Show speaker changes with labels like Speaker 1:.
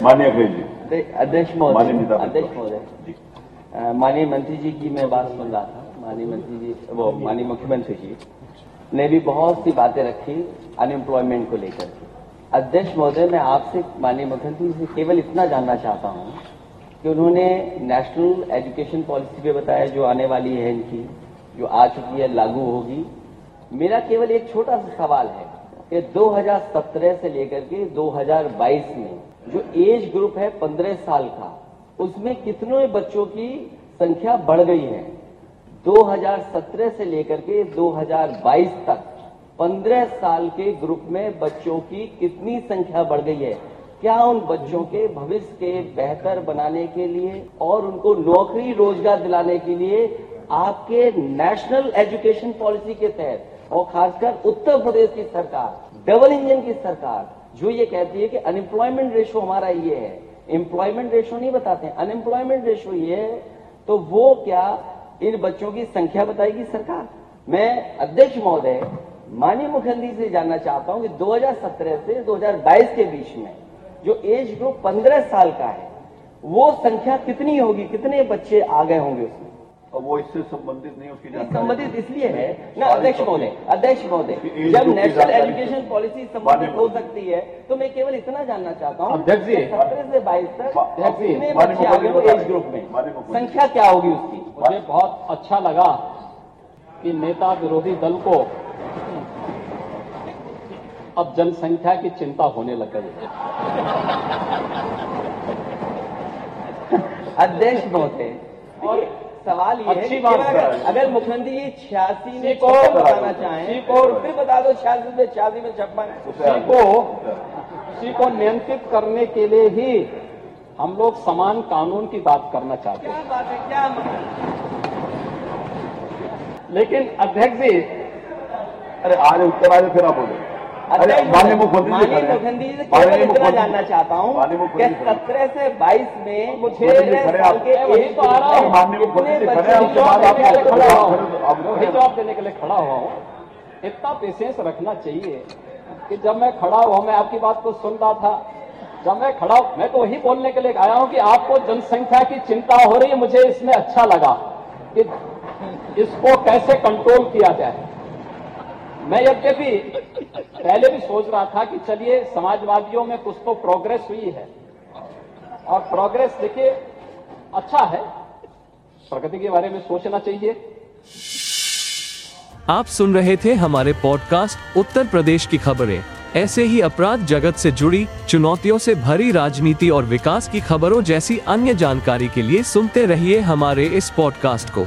Speaker 1: माननीय अखिलेश जी।
Speaker 2: अध्यक्ष
Speaker 1: माननीय
Speaker 2: महोदय अध्यक्ष महोदय। माननीय मंत्री जी की मैं बात सुन रहा था। माननीय मंत्री जी वो माननीय मुख्यमंत्री जी ने भी बहुत सी बातें रखी अनएम्प्लॉयमेंट को लेकर के। अध्यक्ष महोदय मैं आपसे माननीय मुख्यमंत्री जी से केवल इतना जानना चाहता हूँ कि उन्होंने नेशनल एजुकेशन पॉलिसी पे बताया जो आने वाली है इनकी जो आ चुकी है लागू होगी। मेरा केवल एक छोटा सा सवाल है कि 2017 से लेकर के 2022 में, जो एज ग्रुप है 15 साल का, उसमें कितने बच्चों की संख्या बढ़ गई है? 2017 से लेकर के 2022 तक 15 साल के ग्रुप में बच्चों की कितनी संख्या बढ़ गई है? क्या उन बच्चों के भविष्य के बेहतर बनाने के लिए और उनको नौकरी रोज़गार दिलाने के लिए आपके नेशनल एजुकेशन पॉलिसी के तहत और खासकर उत्तर प्रदेश की सरकार डबल इंजन की सरकार जो ये कहती है कि अनएम्प्लॉयमेंट रेशो हमारा ये है। एम्प्लॉयमेंट रेशो नहीं बताते अनएम्प्लॉयमेंट रेशो ये है तो वो क्या इन बच्चों की संख्या बताएगी सरकार? मैं अध्यक्ष महोदय, माननीय मुख्यमंत्री से जानना चाहता हूँ कि 2017 से 2022 के बीच में जो एज ग्रुप 15 साल का है, वो संख्या कितनी होगी, कितने बच्चे आ गए होंगे उसमें?
Speaker 1: वो इससे संबंधित नहीं उसकी जानकारी
Speaker 2: संबंधित इसलिए है ना अध्यक्ष महोदय अध्यक्ष महोदय जब नेशनल एजुकेशन पॉलिसी संबंधित हो सकती है तो मैं केवल इतना जानना चाहता हूँ
Speaker 3: अध्यक्ष जी।
Speaker 2: सत्रह से बाईस तक कितने बच्चे आ गए एज ग्रुप में। संख्या क्या होगी उसकी?
Speaker 3: मुझे बहुत अच्छा लगा कि नेता विरोधी दल को अब जनसंख्या की चिंता होने लग गई है।
Speaker 2: अध्यक्ष महोदय और सवाल ये है
Speaker 3: अच्छी बात
Speaker 2: अगर, अगर मुख्यमंत्री जी छियासी में छप्पन बताना चाहें
Speaker 3: सीको-
Speaker 2: तो फिर बता दो छियासी में छियासी में छप्पन।
Speaker 3: उसी को उसी को नियंत्रित करने के लिए ही हम लोग समान कानून की बात करना चाहते हैं।
Speaker 2: क्या बात है क्या
Speaker 3: लेकिन अध्यक्ष जी
Speaker 1: अरे आज उत्तर आज फिर आप बोले। माननीय मुख्यमंत्री जी
Speaker 2: केवल इतना जानना चाहता हूँ कि। सत्रह से बाईस में साल के
Speaker 3: तो
Speaker 1: माननीय मुख्यमंत्री
Speaker 3: जवाब देने के लिए खड़ा हूँ। जवाब देने के लिए खड़ा हुआ हूँ। इतना पेशेंस रखना चाहिए कि जब मैं खड़ा हुआ मैं आपकी बात को सुन रहा था। जब मैं खड़ा मैं तो वही बोलने के लिए आया हूँ कि आपको जनसंख्या की चिंता हो रही है मुझे इसमें अच्छा लगा कि इसको कैसे कंट्रोल किया जाए। मैं यद्यपि पहले भी सोच रहा था कि चलिए, समाजवादियों में कुछ तो प्रोग्रेस हुई है। और प्रोग्रेस देखिए अच्छा है। प्रगति के बारे में सोचना चाहिए।
Speaker 4: आप सुन रहे थे हमारे पॉडकास्ट उत्तर प्रदेश की खबरें। ऐसे ही अपराध जगत से जुड़ी, चुनौतियों से भरी राजनीति और विकास की खबरों जैसी अन्य जानकारी के लिए सुनते रहिए हमारे इस पॉडकास्ट को।